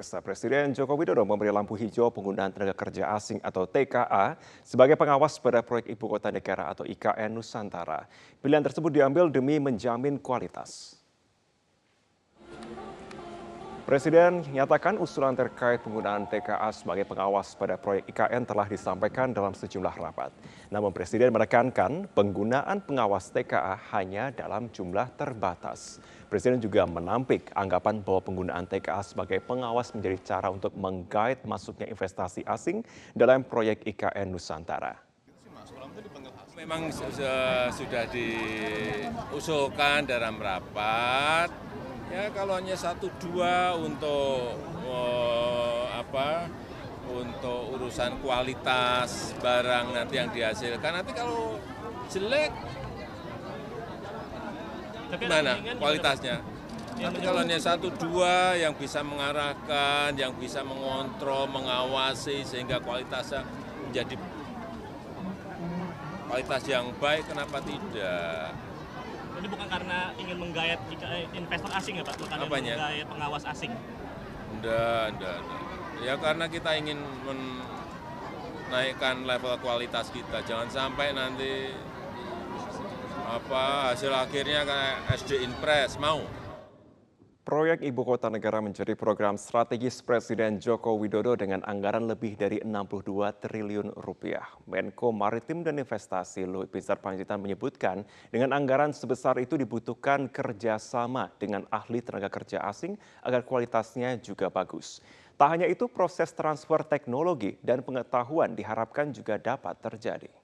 Pemirsa Presiden Joko Widodo memberi lampu hijau penggunaan tenaga kerja asing atau TKA sebagai pengawas pada proyek Ibu Kota Negara atau IKN Nusantara. Pilihan tersebut diambil demi menjamin kualitas. Presiden menyatakan usulan terkait penggunaan TKA sebagai pengawas pada proyek IKN telah disampaikan dalam sejumlah rapat. Namun Presiden menekankan penggunaan pengawas TKA hanya dalam jumlah terbatas. Presiden juga menampik anggapan bahwa penggunaan TKA sebagai pengawas menjadi cara untuk menggait masuknya investasi asing dalam proyek IKN Nusantara. Memang sudah diusulkan dalam rapat ya kalau hanya satu dua untuk oh, apa untuk urusan kualitas barang nanti yang dihasilkan nanti kalau jelek gimana kualitasnya tapi kalau hanya satu dua yang bisa mengarahkan, yang bisa mengontrol, mengawasi sehingga kualitasnya menjadi kualitas yang baik, kenapa tidak? Ini bukan karena ingin menggayat eh, investor asing ya Pak, bukan Apanya? menggayat pengawas asing. Enggak, enggak, enggak. Ya karena kita ingin menaikkan level kualitas kita. Jangan sampai nanti apa hasil akhirnya kayak SD Impres mau. Proyek Ibu Kota Negara menjadi program strategis Presiden Joko Widodo dengan anggaran lebih dari 62 triliun rupiah. Menko Maritim dan Investasi Luhut Binsar Panjaitan menyebutkan dengan anggaran sebesar itu dibutuhkan kerjasama dengan ahli tenaga kerja asing agar kualitasnya juga bagus. Tak hanya itu, proses transfer teknologi dan pengetahuan diharapkan juga dapat terjadi.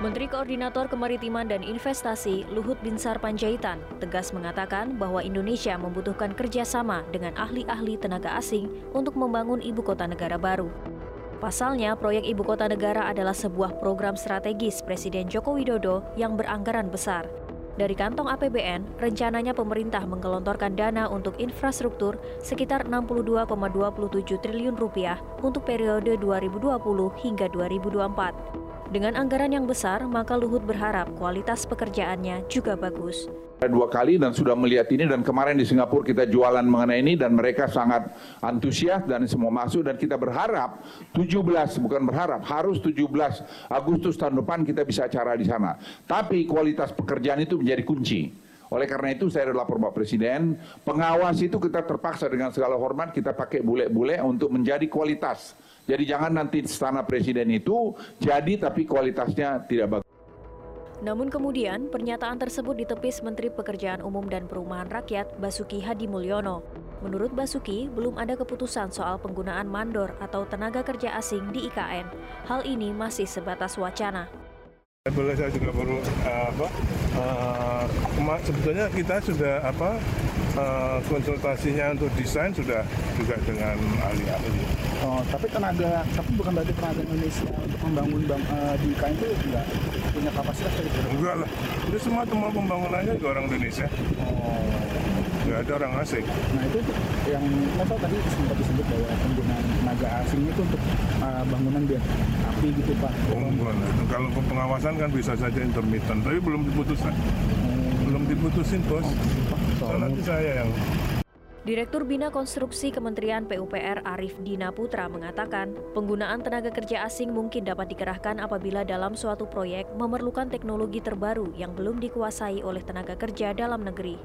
Menteri Koordinator Kemaritiman dan Investasi Luhut Binsar Panjaitan tegas mengatakan bahwa Indonesia membutuhkan kerjasama dengan ahli-ahli tenaga asing untuk membangun ibu kota negara baru. Pasalnya, proyek ibu kota negara adalah sebuah program strategis Presiden Joko Widodo yang beranggaran besar. Dari kantong APBN, rencananya pemerintah menggelontorkan dana untuk infrastruktur sekitar 62,27 triliun rupiah untuk periode 2020 hingga 2024. Dengan anggaran yang besar, maka Luhut berharap kualitas pekerjaannya juga bagus. Dua kali dan sudah melihat ini dan kemarin di Singapura kita jualan mengenai ini dan mereka sangat antusias dan semua masuk dan kita berharap 17 bukan berharap harus 17 Agustus tahun depan kita bisa acara di sana. Tapi kualitas pekerjaan itu menjadi kunci. Oleh karena itu saya adalah Bapak Presiden, pengawas itu kita terpaksa dengan segala hormat kita pakai bule-bule untuk menjadi kualitas jadi jangan nanti istana presiden itu jadi tapi kualitasnya tidak bagus. Namun kemudian pernyataan tersebut ditepis Menteri Pekerjaan Umum dan Perumahan Rakyat Basuki Hadi Mulyono. Menurut Basuki, belum ada keputusan soal penggunaan mandor atau tenaga kerja asing di IKN. Hal ini masih sebatas wacana. Boleh saya juga perlu uh, apa? Uh, sebetulnya kita sudah apa uh, konsultasinya untuk desain sudah juga dengan ahli-ahli. Oh, tapi tenaga, tapi bukan berarti tenaga Indonesia untuk membangun bang, uh, di IKN itu enggak punya kapasitas dari Enggak lah, itu semua teman pembangunannya juga orang Indonesia. Oh nggak ada orang asing. Nah itu yang apa tadi sempat disebut bahwa penggunaan tenaga asing itu untuk uh, bangunan biar api gitu pak. Oh enggak, itu kalau pengawasan kan bisa saja intermittent, tapi belum diputuskan. Hmm. Belum diputusin bos. Oh, Direktur Bina Konstruksi Kementerian PUPR Arif Dina Putra mengatakan, penggunaan tenaga kerja asing mungkin dapat dikerahkan apabila dalam suatu proyek memerlukan teknologi terbaru yang belum dikuasai oleh tenaga kerja dalam negeri.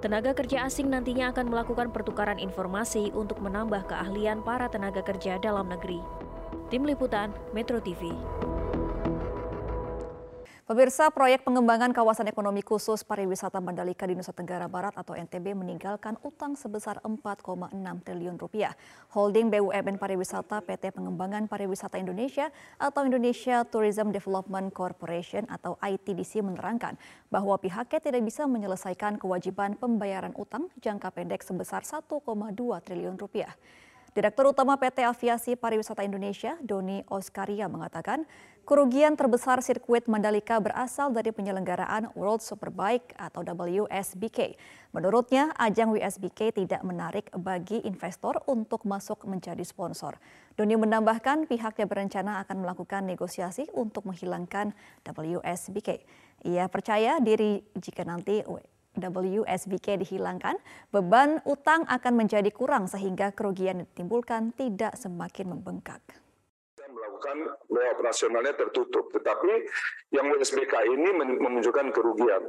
Tenaga kerja asing nantinya akan melakukan pertukaran informasi untuk menambah keahlian para tenaga kerja dalam negeri. Tim Liputan Metro TV. Pemirsa, proyek pengembangan kawasan ekonomi khusus pariwisata Mandalika di Nusa Tenggara Barat atau NTB meninggalkan utang sebesar 4,6 triliun rupiah. Holding BUMN Pariwisata PT Pengembangan Pariwisata Indonesia atau Indonesia Tourism Development Corporation atau ITDC menerangkan bahwa pihaknya tidak bisa menyelesaikan kewajiban pembayaran utang jangka pendek sebesar 1,2 triliun rupiah. Direktur Utama PT Aviasi Pariwisata Indonesia, Doni Oskaria mengatakan, kerugian terbesar sirkuit Mandalika berasal dari penyelenggaraan World Superbike atau WSBK. Menurutnya, ajang WSBK tidak menarik bagi investor untuk masuk menjadi sponsor. Doni menambahkan pihaknya berencana akan melakukan negosiasi untuk menghilangkan WSBK. Ia percaya diri jika nanti WSBK dihilangkan, beban utang akan menjadi kurang sehingga kerugian yang ditimbulkan tidak semakin membengkak melakukan operasionalnya tertutup. Tetapi yang WSBK ini menunjukkan kerugian.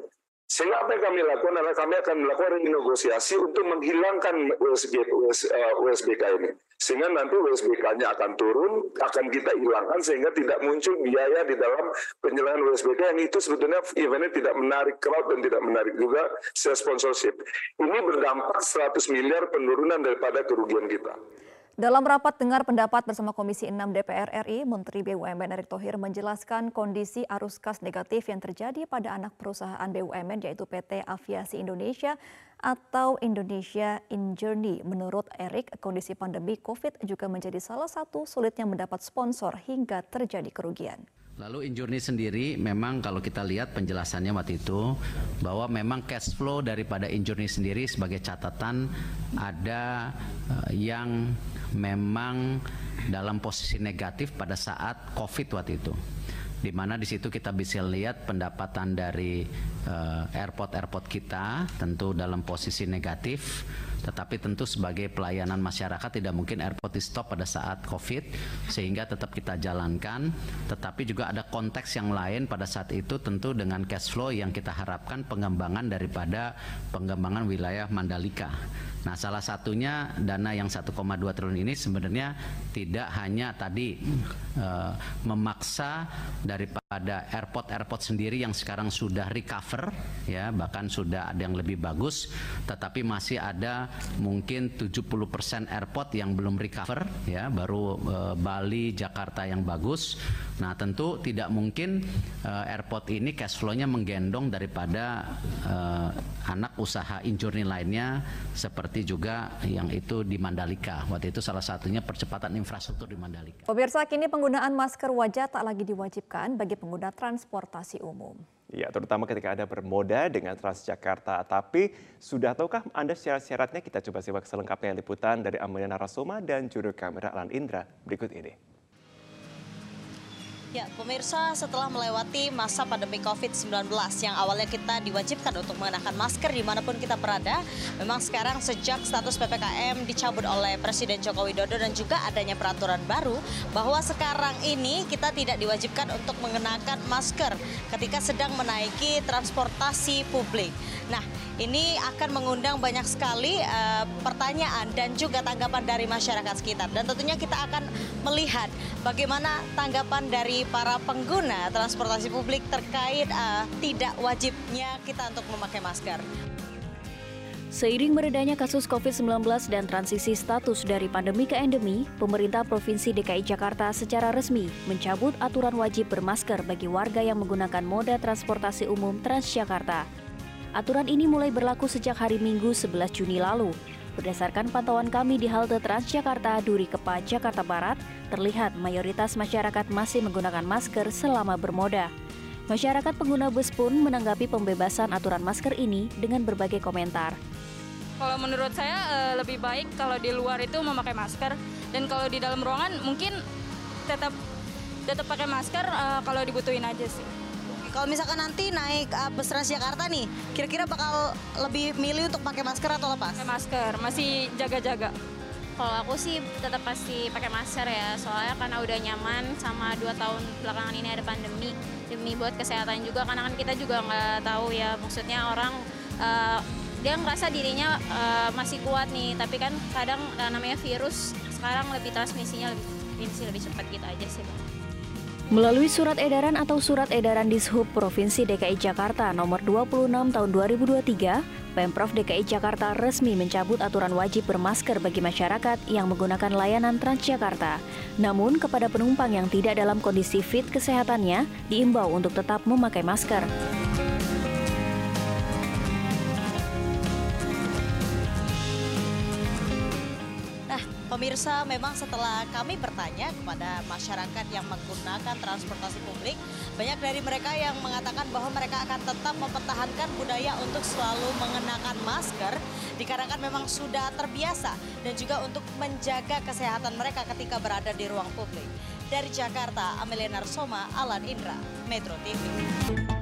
Sehingga apa yang kami lakukan adalah kami akan melakukan renegosiasi untuk menghilangkan USBK eh, ini. Sehingga nanti USBK-nya akan turun, akan kita hilangkan sehingga tidak muncul biaya di dalam penyelenggaraan USBK yang itu sebetulnya eventnya tidak menarik crowd dan tidak menarik juga sponsorship. Ini berdampak 100 miliar penurunan daripada kerugian kita. Dalam rapat dengar pendapat bersama Komisi 6 DPR RI, Menteri BUMN Erick Thohir menjelaskan kondisi arus kas negatif yang terjadi pada anak perusahaan BUMN yaitu PT Aviasi Indonesia atau Indonesia In Journey. Menurut Erick, kondisi pandemi COVID juga menjadi salah satu sulitnya mendapat sponsor hingga terjadi kerugian. Lalu Injourney sendiri memang kalau kita lihat penjelasannya waktu itu bahwa memang cash flow daripada Injourney sendiri sebagai catatan ada uh, yang memang dalam posisi negatif pada saat COVID waktu itu di mana di situ kita bisa lihat pendapatan dari uh, airport-airport kita tentu dalam posisi negatif tetapi tentu sebagai pelayanan masyarakat tidak mungkin airport di stop pada saat COVID sehingga tetap kita jalankan. Tetapi juga ada konteks yang lain pada saat itu tentu dengan cash flow yang kita harapkan pengembangan daripada pengembangan wilayah Mandalika Nah, salah satunya dana yang 1,2 triliun ini sebenarnya tidak hanya tadi uh, memaksa daripada airport-airport sendiri yang sekarang sudah recover ya, bahkan sudah ada yang lebih bagus, tetapi masih ada mungkin 70% airport yang belum recover ya, baru uh, Bali, Jakarta yang bagus. Nah, tentu tidak mungkin uh, airport ini cash flow-nya menggendong daripada anak usaha injurni lainnya seperti juga yang itu di Mandalika. Waktu itu salah satunya percepatan infrastruktur di Mandalika. Pemirsa, kini penggunaan masker wajah tak lagi diwajibkan bagi pengguna transportasi umum. Ya, terutama ketika Anda bermoda dengan Transjakarta. Tapi sudah tahukah Anda syarat-syaratnya? Kita coba simak selengkapnya liputan dari Amelia Narasoma dan juru kamera Alan Indra berikut ini. Ya, pemirsa setelah melewati masa pandemi COVID-19 yang awalnya kita diwajibkan untuk mengenakan masker di mana pun kita berada, memang sekarang sejak status PPKM dicabut oleh Presiden Joko Widodo dan juga adanya peraturan baru bahwa sekarang ini kita tidak diwajibkan untuk mengenakan masker ketika sedang menaiki transportasi publik. Nah, ini akan mengundang banyak sekali uh, pertanyaan dan juga tanggapan dari masyarakat sekitar. Dan tentunya kita akan melihat bagaimana tanggapan dari para pengguna transportasi publik terkait uh, tidak wajibnya kita untuk memakai masker. Seiring meredanya kasus COVID-19 dan transisi status dari pandemi ke endemi, pemerintah Provinsi DKI Jakarta secara resmi mencabut aturan wajib bermasker bagi warga yang menggunakan moda transportasi umum Transjakarta. Aturan ini mulai berlaku sejak hari Minggu 11 Juni lalu. Berdasarkan pantauan kami di halte Transjakarta Duri Kepa, Jakarta Barat, terlihat mayoritas masyarakat masih menggunakan masker selama bermoda. Masyarakat pengguna bus pun menanggapi pembebasan aturan masker ini dengan berbagai komentar. Kalau menurut saya eh, lebih baik kalau di luar itu memakai masker dan kalau di dalam ruangan mungkin tetap tetap pakai masker eh, kalau dibutuhin aja sih. Kalau misalkan nanti naik uh, bus Transjakarta nih, kira-kira bakal lebih milih untuk pakai masker atau lepas? Pakai masker, masih jaga-jaga. Kalau aku sih tetap pasti pakai masker ya, soalnya karena udah nyaman sama dua tahun belakangan ini ada pandemi demi buat kesehatan juga karena kan kita juga nggak tahu ya maksudnya orang uh, dia ngerasa dirinya uh, masih kuat nih tapi kan kadang uh, namanya virus sekarang lebih transmisinya lebih lebih cepat gitu aja sih bang. Melalui surat edaran atau surat edaran Dishub Provinsi DKI Jakarta nomor 26 tahun 2023, Pemprov DKI Jakarta resmi mencabut aturan wajib bermasker bagi masyarakat yang menggunakan layanan Transjakarta. Namun kepada penumpang yang tidak dalam kondisi fit kesehatannya diimbau untuk tetap memakai masker. Pemirsa, memang setelah kami bertanya kepada masyarakat yang menggunakan transportasi publik, banyak dari mereka yang mengatakan bahwa mereka akan tetap mempertahankan budaya untuk selalu mengenakan masker, dikarenakan memang sudah terbiasa dan juga untuk menjaga kesehatan mereka ketika berada di ruang publik. Dari Jakarta, Amelia Narsoma, Alan Indra, Metro TV.